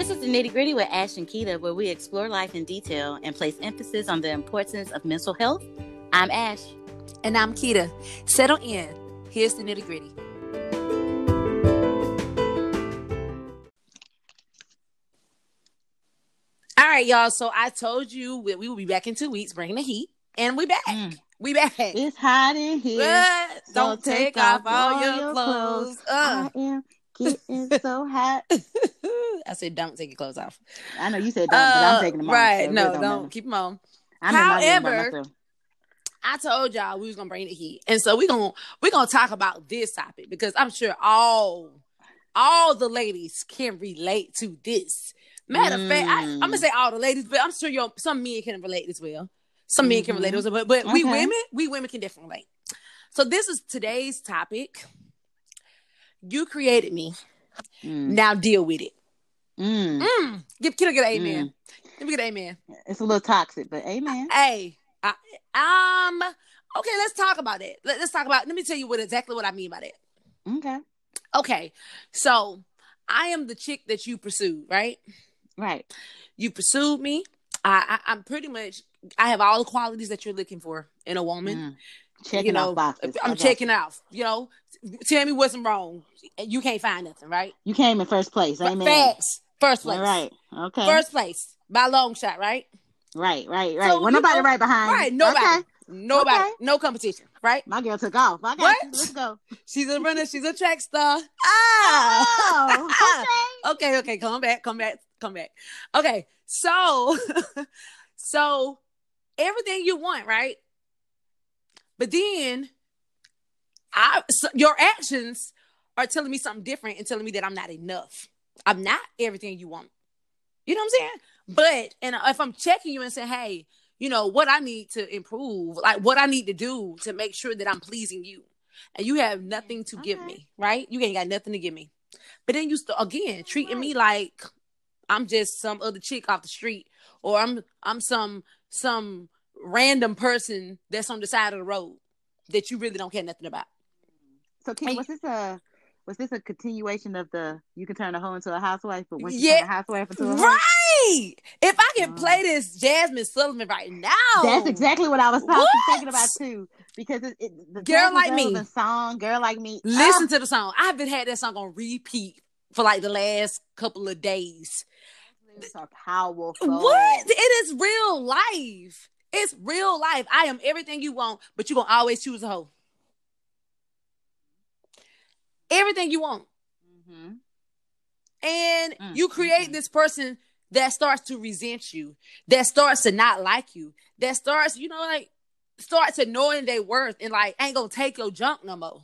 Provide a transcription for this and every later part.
This is the nitty gritty with Ash and Kita, where we explore life in detail and place emphasis on the importance of mental health. I'm Ash. And I'm Kita. Settle in. Here's the nitty gritty. All right, y'all. So I told you we, we will be back in two weeks, bringing the heat, and we back. Mm. We back. It's hot in here. But so don't take, off all your clothes. Uh. I am getting so hot. I said, don't take your clothes off. I know you said don't, but I'm Uh, taking them off. right? so no, really don't, matter. keep them on. I'm in my room by However. I told y'all we was gonna bring the heat, and so we're gonna we're gonna talk about this topic because I'm sure all all the ladies can relate to this. Matter of fact, I, I'm gonna Mm. say all the ladies, but I'm sure your some men can relate as well. Some men can relate Mhm. as well, but, but we women, we women can definitely relate. So this is today's topic. You created me. Mm. Now deal with it. Mm. Mm. Give I get an amen? Let me get an amen. It's a little toxic, but amen. Hey, um, okay, let's talk about it. Let, us talk about. Let me tell you what exactly what I mean by that. Okay. Okay, so I am the chick that you pursued, right? Right. You pursued me. I, I I'm pretty much. I have all the qualities that you're looking for in a woman. Mm. Checking you know, off boxes. I'm checking off. You know, tell me what's wrong. You can't find nothing, right? You came in first place. Amen. Facts. First place. All right. Okay. First place by long shot, right? Right, right, right. So, well, nobody know- right behind. Right. Nobody. Okay. Nobody. Okay. No competition, right? My girl took off. Got What? Let's go. She's a runner. She's a track star. Ah. Oh, okay, okay, come back, come back, come back. Okay, so, so everything you want, right? But then, I so your actions are telling me something different and telling me that I'm not enough. I'm not everything you want. You know what I'm saying? But and if I'm checking you and saying, hey, you know what I need to improve, like what I need to do to make sure that I'm pleasing you, and you have nothing to give me, right? You ain't got nothing to give me. But then you still again treating me like I'm just some other chick off the street, or I'm I'm some some random person that's on the side of the road that you really don't care nothing about. So, Kim, was this a was this a continuation of the you can turn a hoe into a housewife, but once you Yeah. turn a housewife into a hoe? Right. If I can Oh. play this Jazmine Sullivan right now, That's exactly what I was What? thinking about too, because it, it the Girl Jazmine Like Me. Sullivan song, "Girl Like Me." Listen Ah, to the song. I've been had that song on repeat for like the last couple of days. lyrics are powerful. What? It is real life. It's real life. I am everything you want, but you're gonna always choose a hoe. Everything you want. Mhm. And Mm, you create mm, this person that starts to resent you, that starts to not like you, that starts, you know, like starts to knowing their worth and like ain't gonna take your junk no more.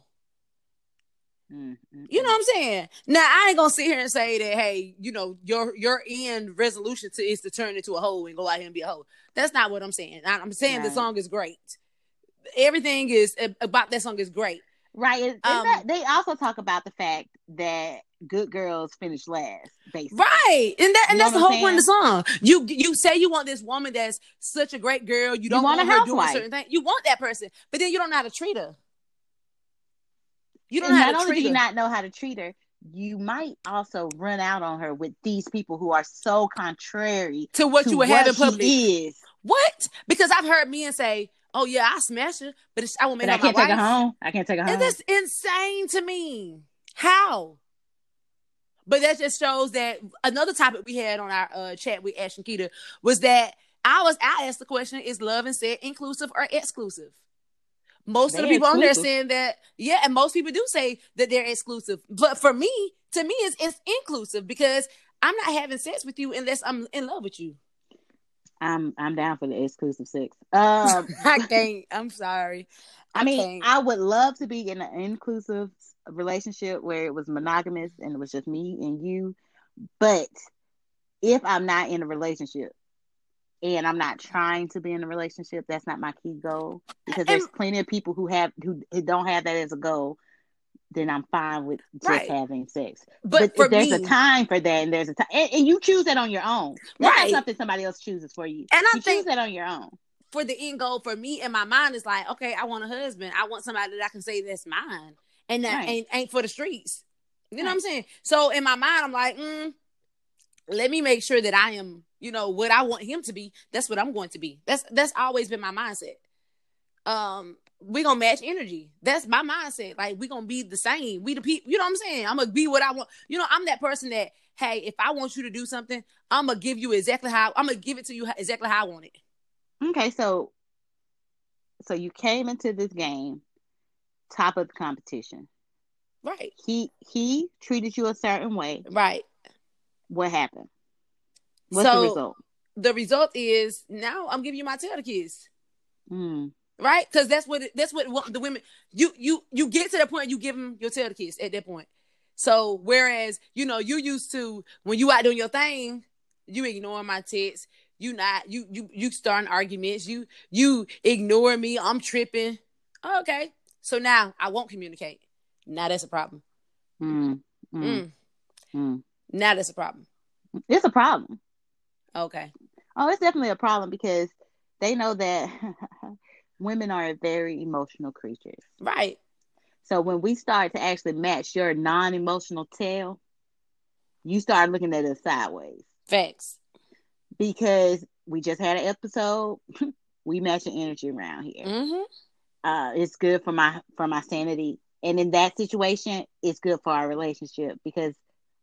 Mm, mm, You know what I'm saying? Now I ain't gonna sit here and say that, hey, you know, your your end resolution to is to turn into a hoe and go out here and be a hoe. That's not what I'm saying. I'm saying the song is great. Everything is about that song is great. Right. Um, that, they also talk about the fact that good girls finish last, basically. Right. And that and You that's the whole point of the song. You you say you want this woman that's such a great girl, you don't want want, her doing certain things. You want that person, but then you don't know how to treat her. You don't And know how not to only treat do you her. not know how to treat her, you might also run out on her with these people who are so contrary to what to you would have in public. is. What? Because I've heard men say, "Oh yeah, I smash it, but it's, I won't make I can't my take her wife." home. I can't take her home. That's insane to me. How? But that just shows that another topic we had on our uh, chat with Ash and Kita was that I was I asked the question: Is love and sex inclusive or exclusive? Most of the people on there saying that, yeah, and most people do say that they're exclusive. But for me, to me, it's, it's inclusive because I'm not having sex with you unless I'm in love with you. I'm I'm down for the exclusive sex. Um, I can't. I'm sorry. I mean, can't. I would love to be in an inclusive relationship where it was monogamous and it was just me and you. But if I'm not in a relationship and I'm not trying to be in a relationship, that's not my key goal. Because there's And- plenty of people who have who, who don't have that as a goal. Then I'm fine with just Right. having sex. but, But, for there's me, a time for that, and there's a time, and, and you choose that on your own. That's Right. not something somebody else chooses for you. And I you think- choose that on your own. for the end goal for me in my mind is like, okay, I want a husband. I want somebody that I can say that's mine and that Right. ain't ain't for the streets. You know what I'm saying? So in my mind, I'm like, mm, let me make sure that I am, you know, what I want him to be. That's what I'm going to be. That's that's always been my mindset. Um, we gonna match energy. That's my mindset. Like we gonna be the same. We the people. You know what I'm saying? I'm gonna be what I want. You know, I'm that person that hey, if I want you to do something, I'm gonna give you exactly how I'm gonna give it to you exactly how I want it. Okay, so so you came into this game top of the competition. Right. He he treated you a certain way. Right. What happened? What's so, the result? The result is now I'm giving you my tail to kiss. Mm. Right? Because that's what it, that's what the women you you you get to that point you give them your tail to kiss at that point. So whereas you know you used to when you out doing your thing, you ignoring my texts. You not you you you starting arguments. You you ignore me. I'm tripping. okay. So now I won't communicate. Now that's a problem. Mm, mm, Mm. mm. Now that's a problem. It's a problem. Okay. Oh, it's definitely a problem because they know that women are very emotional creatures. Right. So when we start to actually match your non-emotional tail, you start looking at it sideways Facts. because we just had an episode. we match the energy around here. Mm-hmm. Uh, it's good for my for my sanity, and in that situation, it's good for our relationship because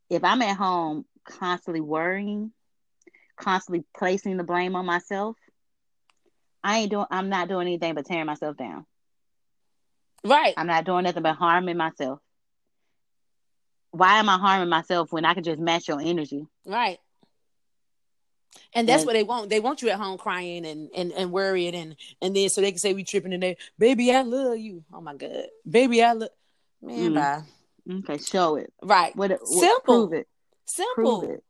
if I'm at home constantly worrying, constantly placing the blame on myself, I ain't doing. I'm not doing anything but tearing myself down. Right. I'm not doing nothing but harming myself. Why am I harming myself when I can just match your energy? Right. And that's what they want. They want you at home crying and, and, and worrying and and then so they can say we tripping and they baby I love you. Oh my god. Baby I love man Mm. bye. Okay, show it. Right. What? what Simple. Prove it. Simple. Prove it.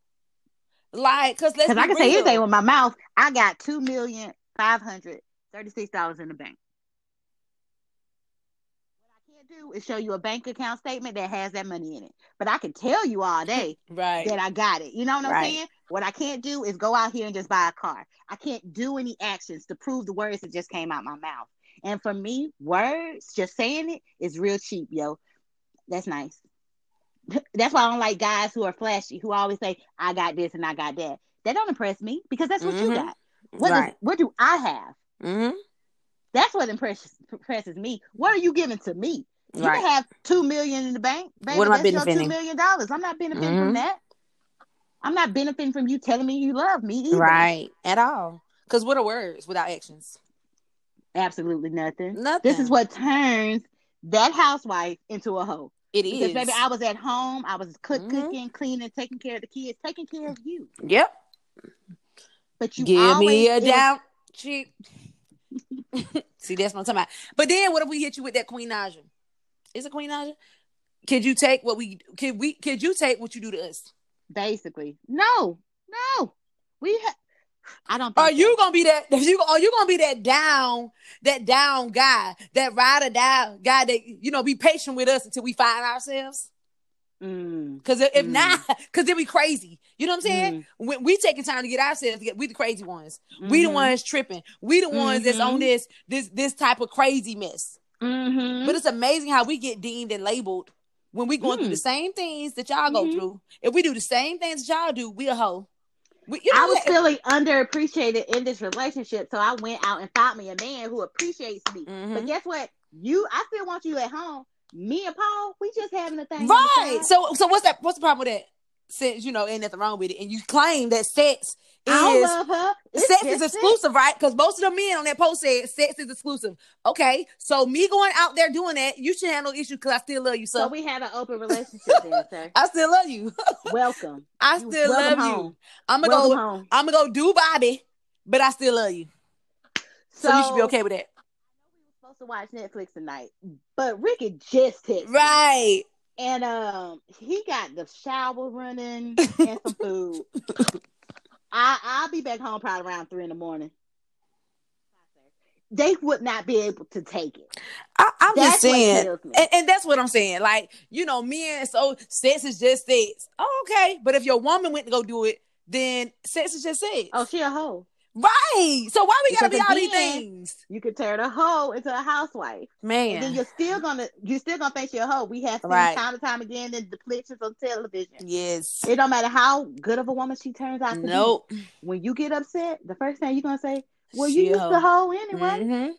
Like cause let's Because I can say anything with my mouth. I got two million five hundred thirty-six dollars in the bank. What I can't do is show you a bank account statement that has that money in it. But I can tell you all day Right. that I got it. You know what I'm Right. saying? What I can't do is go out here and just buy a car. I can't do any actions to prove the words that just came out my mouth. And for me, words, just saying it is real cheap, yo. That's nice. That's why I don't like guys who are flashy, who always say, I got this and I got that. That don't impress me because that's what you Mhm. got. What, right. what do I have? Mm-hmm. That's what impresses impresses me. What are you giving to me? You Right. can have two million in the bank. Baby, What am I benefiting? two million dollars. I'm not benefiting Mhm. from that. I'm not benefiting from you telling me you love me either. Right. At all. Because what are words without actions? Absolutely nothing. Nothing. This is what turns that housewife into a hoe. it Because is. baby, I was at home, I was cook, Mhm. cooking, cleaning, taking care of the kids, taking care of you. Yep. But you Give me a down cheap. See, that's what I'm talking about. But then what if we hit you with that Queen Naija? Is it Queen Naija? Could you take what we could we could you take what you do to us? Basically, no, no. We ha- I don't. Think Are you gonna be that? You are you gonna be that down, that down guy, that ride or die guy that you know be patient with us until we find ourselves? Mm, Because if, if Mm. not, because then we crazy. You know what I'm saying? mm, When we taking time to get ourselves together, we the crazy ones. We the mhm, ones tripping. We the ones that's on Mhm. this this this type of crazy mess. mhm. But it's amazing how we get deemed and labeled when we going through Mm. the same things that y'all go Mhm. through. If we do the same things that y'all do, we a hoe. We, you know I was what? feeling underappreciated in this relationship, so I went out and found me a man who appreciates me. But guess what? You, I still want you at home. Me and Paul, we just having a thing. Right. So so what's that? What's the problem with that? Since you know ain't nothing wrong with it, and you claim that sex is I love her. It's sex is exclusive, right? Because most of the men on that post said sex is exclusive. Okay, so me going out there doing that, you should have no issue because I still love you, So so we had an open relationship then, sir. I still love you. Welcome. I You- still love welcome you. I'm gonna Welcome go. home. I'm gonna go do Bobby, but I still love you. So, you should be okay with that, to watch Netflix tonight, but Ricky just me. right? and um, he got the shower running and some food. I I'll be back home probably around three in the morning. They would not be able to take it. I, I'm That's just saying, and, and that's what I'm saying. Like, you know, men, so sex is just sex. Oh, okay. But if your woman went to go do it, then sex is just sex. Oh, she a hoe. Right. So why we gotta be all these things? You could turn a hoe into a housewife. And then Man. you're still gonna you're still gonna think you're a hoe. We have seen Right. time and time again in depictions on television. Yes. It don't matter how good of a woman she turns out to Nope. be. When you get upset, the first thing you're gonna say, Well, She you used hoe. the hoe anyway. Mhm.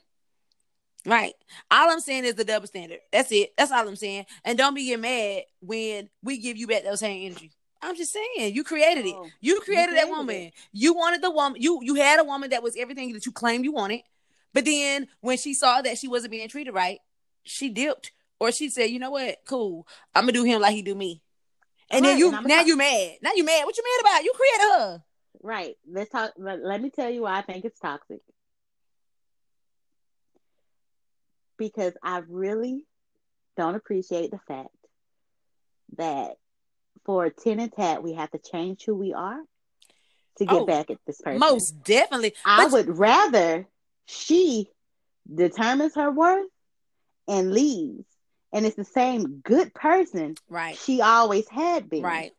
Right. All I'm saying is the double standard. That's it. That's all I'm saying. And don't be getting mad when we give you back that same energy. I'm just saying, you created it. Oh, You created that woman. it. You wanted the woman. You you had a woman that was everything that you claimed you wanted. But then when she saw that she wasn't being treated right, she dipped or she said, "You know what? Cool. I'm gonna do him like he do me." And then you and now talk- you mad. Now you mad. What you mad about? You created her. Right. Let's talk. Let me tell you why I think it's toxic. Because I really don't appreciate the fact that for a tin and tat, we have to change who we are to get Oh, back at this person. Most definitely. I But- would rather she determines her worth and leaves, and it's the same good person right. she always had been. Right.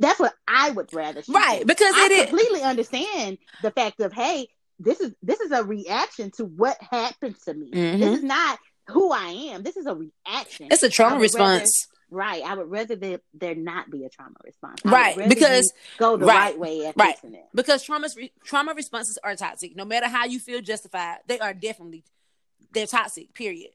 That's what I would rather. She Right. do. Because I it is completely understand the fact of hey, this is this is a reaction to what happened to me. Mhm. This is not who I am. This is a reaction. it's a trauma response. Right. I would rather there, there not be a trauma response. I Right, because- go the right, right, way at right. it. because trauma trauma responses are toxic. No matter how you feel justified, they are definitely they're toxic. Period.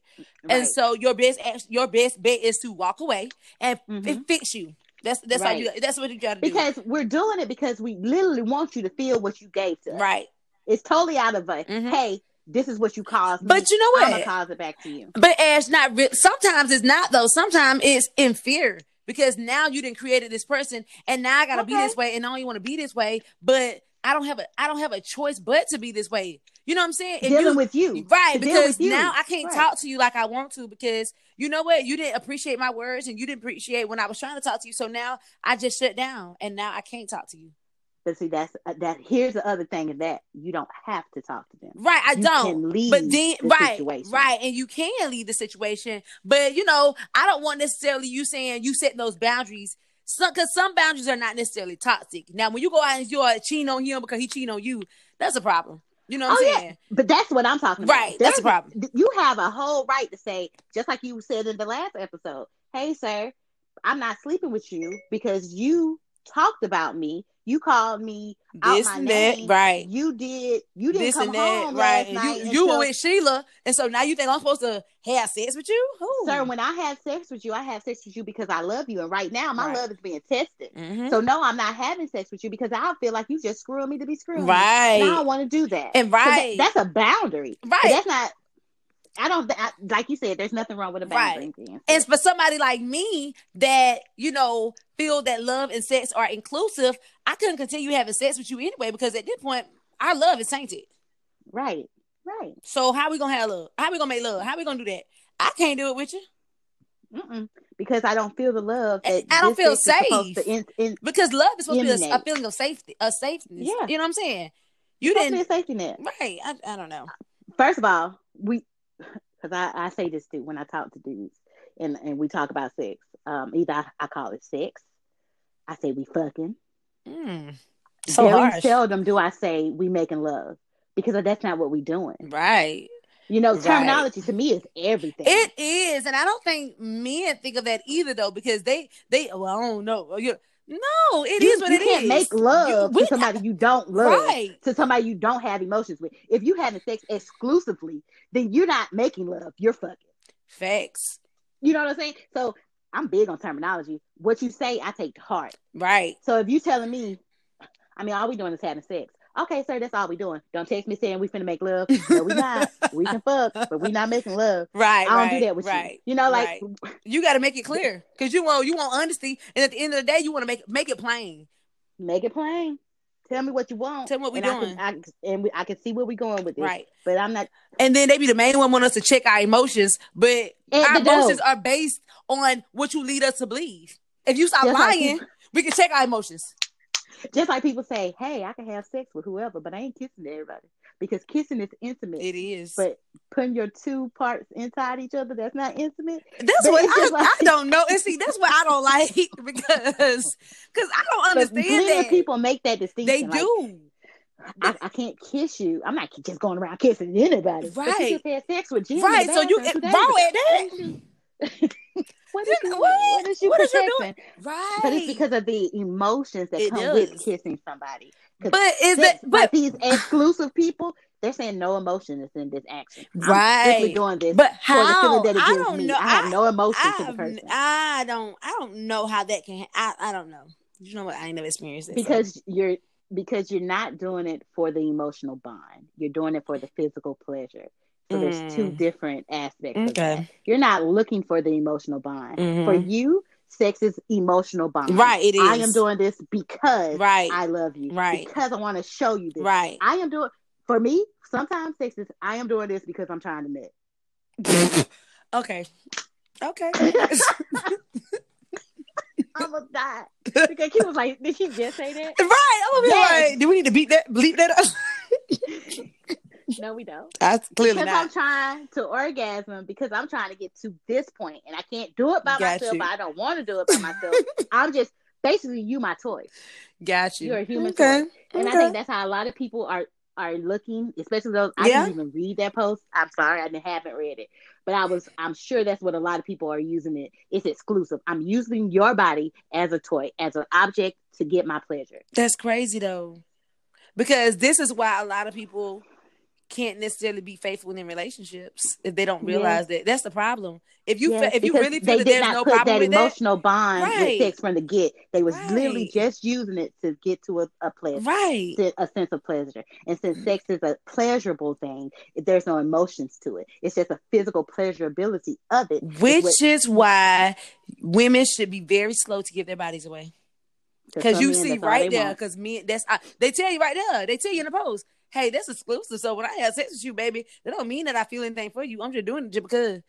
And so your best your best bet is to walk away and Mhm. f- fix you. That's that's how you that's what you got to do. because we're doing it because we literally want you to feel what you gave to us. right. It's totally out of a Mhm. hey, this is what you caused me. But you know what? I'm gonna cause it back to you. But Ash, not re- sometimes it's not though. Sometimes it's in fear because now you didn't created this person, and now I gotta be this way, and I only want to be this way. But I don't have a I don't have a choice but to be this way. You know what I'm saying? If Dealing you- with you, Right, because you. now I can't Right. talk to you like I want to because you know what? You didn't appreciate my words and you didn't appreciate when I was trying to talk to you. So now I just shut down and now I can't talk to you. But see, that's uh, that. Here's the other thing: is that you don't have to talk to them. Right, I You don't. can leave but then the right, situation. right, and you can leave the situation. But you know, I don't want necessarily you saying you set those boundaries. Some because some boundaries are not necessarily toxic. Now, when you go out and you're cheating on him because he cheating on you, that's a problem. You know what Oh, I'm yeah. saying? But that's what I'm talking about. Right, that's a problem. You have a whole right to say, just like you said in the last episode, "Hey, sir, I'm not sleeping with you because you talked about me. You called me out This my and that, name. right? You did. You didn't this come and that, home right? last And you you were with Sheila, and so now you think I'm supposed to have sex with you? Ooh. Sir, when I have sex with you, I have sex with you because I love you. And right now, my Right. love is being tested. Mhm. So, no, I'm not having sex with you because I feel like you just screwing me to be screwing me. right, And I don't want to do that. and So that- right, that's a boundary. But right. that's not, I don't, I, like you said, there's nothing wrong with a Right. boundary. being And for somebody like me that, you know, feel that love and sex are inclusive, I couldn't continue having sex with you anyway because at this point, our love is tainted. Right, right. So how we gonna have love? How we gonna make love? How we gonna do that? I can't do it with you Mm-mm. Because I don't feel the love. I- That I don't feel sex is supposed safe. to in, in, because love is supposed to be a, a feeling of safety, a safety. Yeah. You know what I'm saying? You supposed to be didn't, a safety net. right? I, I don't know. First of all, we, because I, I say this too when I talk to dudes and, and we talk about sex. Um, either I, I call it sex, I say we fucking. Mm. So Very harsh, seldom do I say we making love because that's not what we doing. right? You know, Right. terminology to me is everything. It is, and I don't think men think of that either, though, because they they well, I don't know. No, it is you, what you it can't is. make love You- to somebody you don't love. right? To somebody you don't have emotions with. If you having sex exclusively, then you're not making love. You're fucking. Facts, You know what I'm saying? So I'm big on terminology. What you say, I take to heart. right? So if you telling me, I mean, all we doing is having sex. Okay, sir, that's all we doing. Don't text me saying we finna make love. No, we not. we can fuck, but we not making love. Right, I don't right, do that with right. you. You know, like You got to make it clear because you want you want honesty, and at the end of the day, you want to make make it plain. make it plain. Tell me what you want. Tell me what we and I doing. can, I, and we, I can see where we going with this. Right. But I'm not. And then they be the main one want us to check our emotions, but At our emotions are based on what you lead us to believe. If you stop Just like lying, people- we can check our emotions. Just like people say, "Hey, I can have sex with whoever, but I ain't kissing everybody because kissing is intimate." It is. But putting your two parts inside each other—that's not intimate. That's But what I, like- I don't know. And see, that's what I don't like because because I don't understand that. people make that distinction. they like, do. I, I can't kiss you. I'm not just going around kissing anybody. But Right. you just had sex with Jim. Right, so you days wrong at that. What is you? What? What is you What is protecting? Right. But it's because of the emotions that It come does. with kissing somebody. But is it that like but these exclusive people? They're saying no emotion is in this action. I'm Right. doing this but for the how? feeling that it I don't me. know. I have no emotion to the person I don't I don't know how that can I I don't know. You know what? I ain't never experienced it. so. because you're because you're not doing it for the emotional bond. You're doing it for the physical pleasure. So there's two Mm. different aspects of Okay. You're not looking for the emotional bond. Mhm. For you, sex is emotional bond. Right, it is. I am doing this because Right. I love you. Right. Because I want to show you this. right. I am doing for me, sometimes sex is I am doing this because I'm trying to nut. okay. Okay. I'm gonna die. Because he was like, Did she just say that? right. I'm gonna be Yes. like, do we need to beat that bleep that up? No, we don't. That's clearly because I'm trying to orgasm because I'm trying to get to this point and I can't do it by Got myself. I don't want to do it by myself. I'm just basically you my toy. Got you. You're a human okay. toy. And I think that's how a lot of people are are looking, especially those I Yeah. didn't even read that post. I'm sorry, I haven't read it. But I was I'm sure that's what a lot of people are using it. It's exclusive. I'm using your body as a toy, as an object to get my pleasure. That's crazy though. Because this is why a lot of people can't necessarily be faithful in relationships if they don't Yeah. realize that. That's the problem. If you Yes, fe- if you really they feel that there's no problem that with that, emotional bond Right. with sex from the get. They was literally just using it to get to a, a pleasure. right? a sense of pleasure. And since mm-hmm. sex is a pleasurable thing, there's no emotions to it. It's just a physical pleasurability of it, Which what- is why women should be very slow to give their bodies away. Because you see right right there, because men that's I, they tell you right there, they tell you in the post, hey, that's exclusive. So when I have sex with you, baby, that don't mean that I feel anything for you. I'm just doing it just because.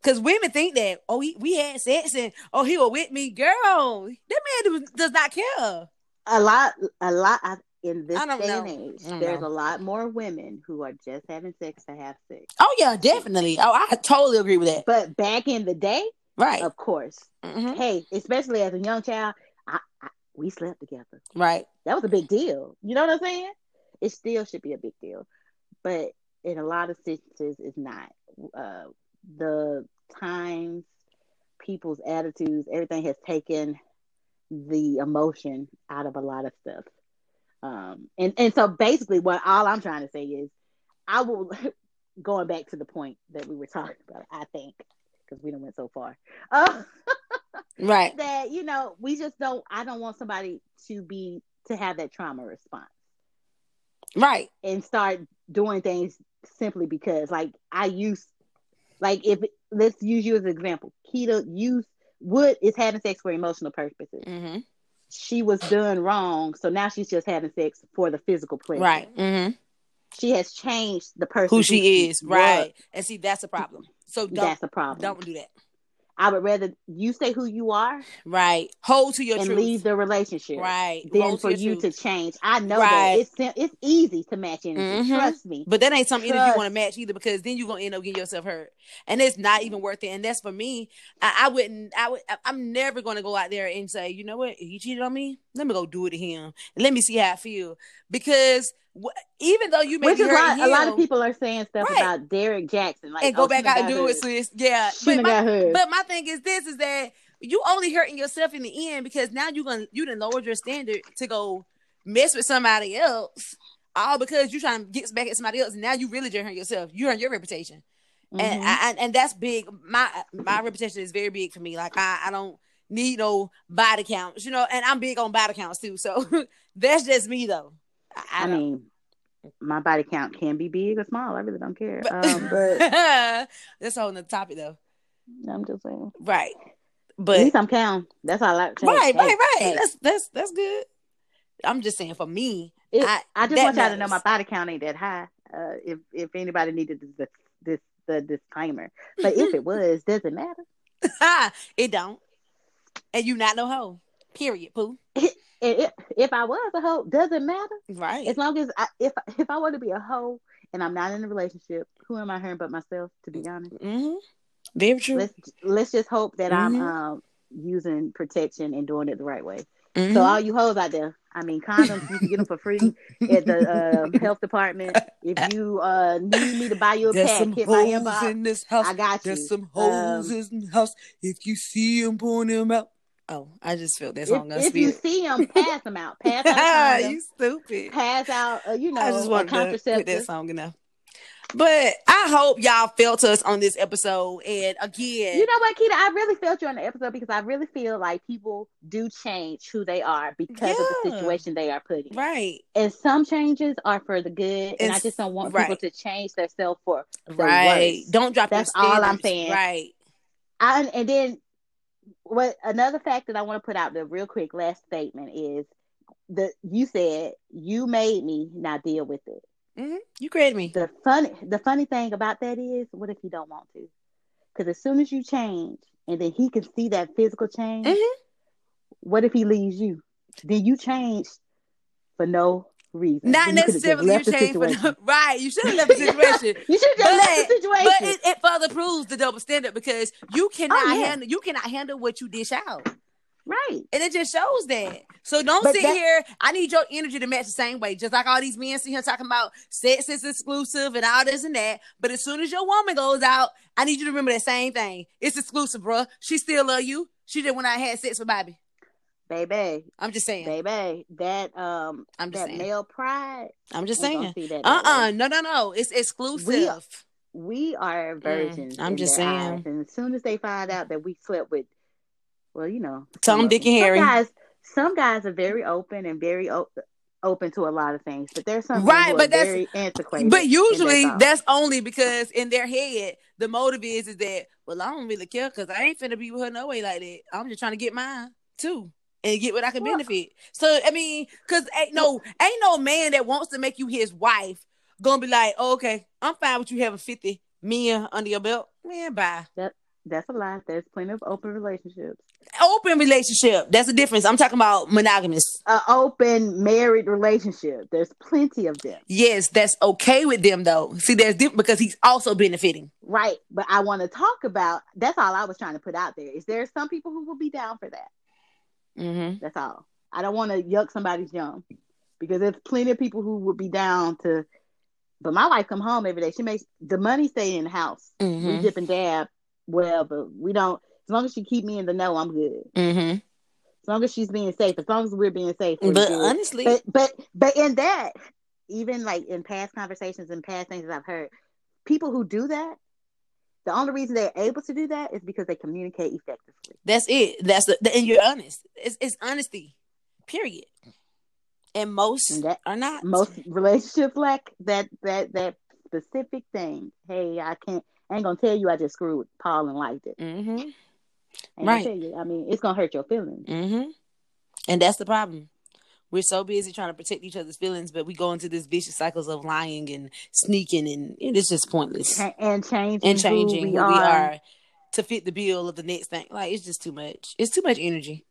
Because women think that, oh, he, we had sex and oh, he was with me, girl. That man does- does not care. A lot, a lot I- in this day know. and age, there's know. a lot more women who are just having sex to have sex. Oh yeah, definitely. Oh, I totally agree with that. But back in the day, Right, of course, Mhm. hey, especially as a young child, I, I, we slept together. right. That was a big deal. You know what I'm saying? It still should be a big deal, but in a lot of instances, it's not. Uh, the times, people's attitudes, everything has taken the emotion out of a lot of stuff. Um, and and so basically, what all I'm trying to say is, I will going back to the point that we were talking about. I think because we don't went so far. Uh, Right. that you know we just don't i don't want somebody to be to have that trauma response Right. and start doing things simply because like i use like if let's use you as an example Kita use wood is having sex for emotional purposes Mm-hmm. she was done wrong so now she's just having sex for the physical pleasure Right. Mm-hmm. she has changed the person Who she is. was. Right. And see, that's a problem. So that's a problem don't do that. I would rather you say who you are Right. Hold to your and truth. leave the relationship Right. Then Hold for you truth. to change. I know Right. that it's it's easy to match energy. Mhm. Trust me. But that ain't something either you want to match either because then you're gonna end up getting yourself hurt, and it's not even worth it. And that's for me. I, I wouldn't. I would. I'm never gonna go out there and say, you know what, he cheated on me. Let me go do it to him. Let me see how I feel. Because wh- even though you may Which be is hurting why a lot of people are saying stuff Right. about Derek Jackson, like and go oh, back out and do it, hers. sis. Yeah. She But my, but my thing is this: is that you only hurting yourself in the end because now you're gonna you done lowered your standard to go mess with somebody else. All because you're trying to get back at somebody else, and now you really just hurt yourself. You hurt your reputation. and Mhm. I, and that's big. My my reputation is very big for me. Like I, I don't need no body counts, you know. And I'm big on body counts too. So that's just me though. I, I, mean, my body count can be big or small. I really don't care. But- um, but that's a whole nother topic though. I'm just saying. Right, At but least I'm counting. That's all I. Hey, right, hey, right, right. hey. That's that's that's good. I'm just saying for me, It- I, I just want y'all to know my body count ain't that high. Uh, if if anybody needed this this the disclaimer, but if it was, does it matter? it don't, and you not no hoe. Period. Pooh. If, if, I was a hoe, doesn't matter? Right. As long as I, if if I want to be a hoe and I'm not in a relationship, who am I hurting but myself? To be honest, Mm-hmm. Very true. let's let's just hope that Mhm. I'm um, using protection and doing it the right way. Mhm. So all you hoes out there, I mean, condoms you can get them for free at the uh, health department. If you uh, need me to buy you a There's pack, some hit my inbox. in this house. I got you. There's some Um, hoes in the house. If you see them, point them out. Oh, I just felt that If, song. if you see them, pass them out. Pass out you stupid. pass out, uh, you know, I just a wanted to put that song there. But I hope y'all felt us on this episode. And again, You know what, Kita? I really felt you on the episode because I really feel like people do change who they are because of the situation they are put in. right, And some changes are for the good, and I just don't want right. people to change themselves for the right. worse. Don't drop That's all I'm saying. Right. I, and then what another fact that I want to put out there real quick last statement is the you said you made me now deal with it. Hmm You created me. The funny the funny thing about that is what if you don't want to? Because as soon as you change and then he can see that physical change, Mhm. what if he leaves you? Then you change for no reason. Not Then you could've just necessarily you left the change for situation. right. You should have left the situation. you should have just left the situation. But it, it further proves the double standard because you cannot Oh, yeah. handle you cannot handle what you dish out. Right. And it just shows that. So don't But sit that- here. I need your energy to match the same way. Just like all these men sit here talking about sex is exclusive and all this and that. But as soon as your woman goes out, I need you to remember that same thing. It's exclusive, bruh. She still love you. She did when I had sex with Bobby. Baby, I'm just saying. baby, that um I'm just that saying. male pride. I'm just saying. Uh that uh. No, no, no. It's exclusive. we are virgins. Mm, I'm just saying. eyes. And as soon as they find out that we slept with, well, you know, Tom, some of Dick, and Harry. Guys, some guys are very open and very o- open to a lot of things, but there's some Right, but that's- very antiquated. But usually that's only because in their head the motive is is that well I don't really care because I ain't finna be with her no way like that. I'm just trying to get mine too and get what I can Well- benefit. So I mean, cause ain't no ain't no man that wants to make you his wife gonna be like, oh, okay, I'm fine with you having fifty men under your belt. Man, bye. That, that's a lie. There's plenty of open relationships. Open relationship. That's the difference. I'm talking about monogamous. An open married relationship. There's plenty of them. Yes, that's okay with them though. See, there's different because he's also benefiting. Right. But I want to talk about that's all I was trying to put out there. Is there some people who will be down for that? Mm-hmm. That's all. I don't want to yuck somebody's yum because there's plenty of people who would be down to. But my wife come home every day. She makes the money stay in the house. We Mm-hmm. dip and dab, whatever. We don't. As long as she keep me in the know, I'm good. Mm-hmm. As long as she's being safe. As long as we're being safe. we're But good. honestly, but but but in that, even like in past conversations and past things that I've heard, people who do that, the only reason they're able to do that is because they communicate effectively. That's it. That's the, and you're honest. It's, it's honesty, period. And most And that are not. most relationships lack that that that specific thing. Hey, I can't. I ain't gonna tell you I just screwed Paul and liked it. Mm-hmm. Ain't Right. Tell you. I mean, it's gonna hurt your feelings. Mm-hmm. And that's the problem. We're so busy trying to protect each other's feelings, but we go into this vicious cycles of lying and sneaking, and it's just pointless. Cha- And changing And changing who who we, we are. are to fit the bill of the next thing. Like it's just too much. It's too much energy.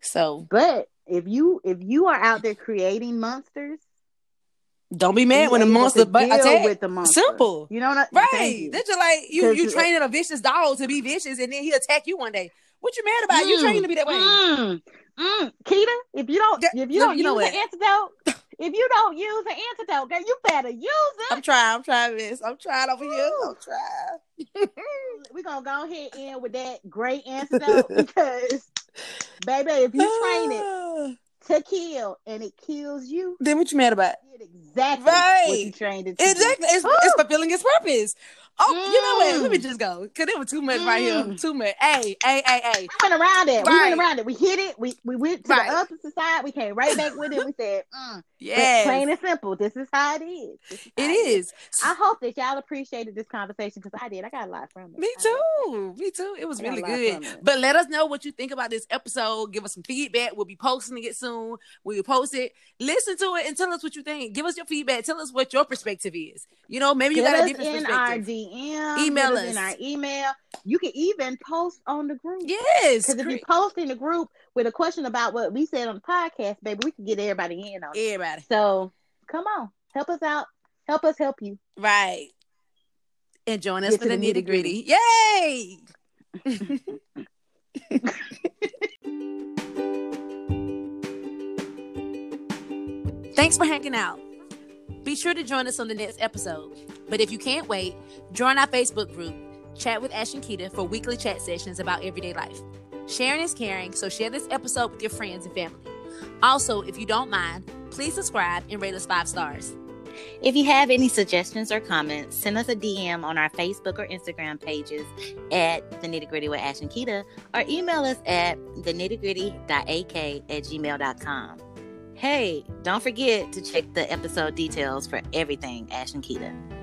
So But if you if you are out there creating monsters, don't be mad when the monster but deal attack. with the monster. Simple. You know what? I- Right. you. That's just like you you training a vicious dog to be vicious and then he attack you one day. What you mad about? You Mm, trained to be that way. Mm, mm. Kita, if you don't, if you don't you know use an antidote, if you don't use the antidote, girl, you better use it. I'm trying, I'm trying this. I'm trying over here. I'm trying. We're gonna go ahead and end with that great antidote because, baby, if you train it to kill and it kills you, Then what you mad about? exactly what you trained it to do. Exactly. It's, it's fulfilling its purpose. Oh, you know what? Mm. Let me just go. Cause it was too much right here. Mm. Too much. Hey, hey, hey, hey. We went around it. We went around it. We hit it. We we went to Right. the opposite side. We came right back with it. We said, mm. But plain and simple. This is how it is. Is how It is. I hope that y'all appreciated this conversation because I did. I got a lot from it. Me too. Me too. It was I really good. But let us know what you think about this episode. Give us some feedback. We'll be posting it soon. We'll post it. Listen to it and tell us what you think. Give us your feedback. Tell us what your perspective is. You know, maybe you Get got a different in our perspective. DM. Email us. in our email. You can even post on the group. Yes. Because if you post in the group with a question about what we said on the podcast, baby, we can get everybody in on it. Everybody. So come on, help us out. Help us help you. Right. And join us Get for the the nitty gritty. Yay! Thanks for hanging out. Be sure to join us on the next episode. But if you can't wait, join our Facebook group, Chat with Ash and Kita, for weekly chat sessions about everyday life. Sharing is caring, so share this episode with your friends and family. Also, if you don't mind, please subscribe and rate us five stars. If you have any suggestions or comments, send us a DM on our Facebook or Instagram pages at the nitty gritty with Ash and Kita or email us at the nitty gritty.ak at gmail.com. Hey, don't forget to check the episode details for everything Ash and Kita.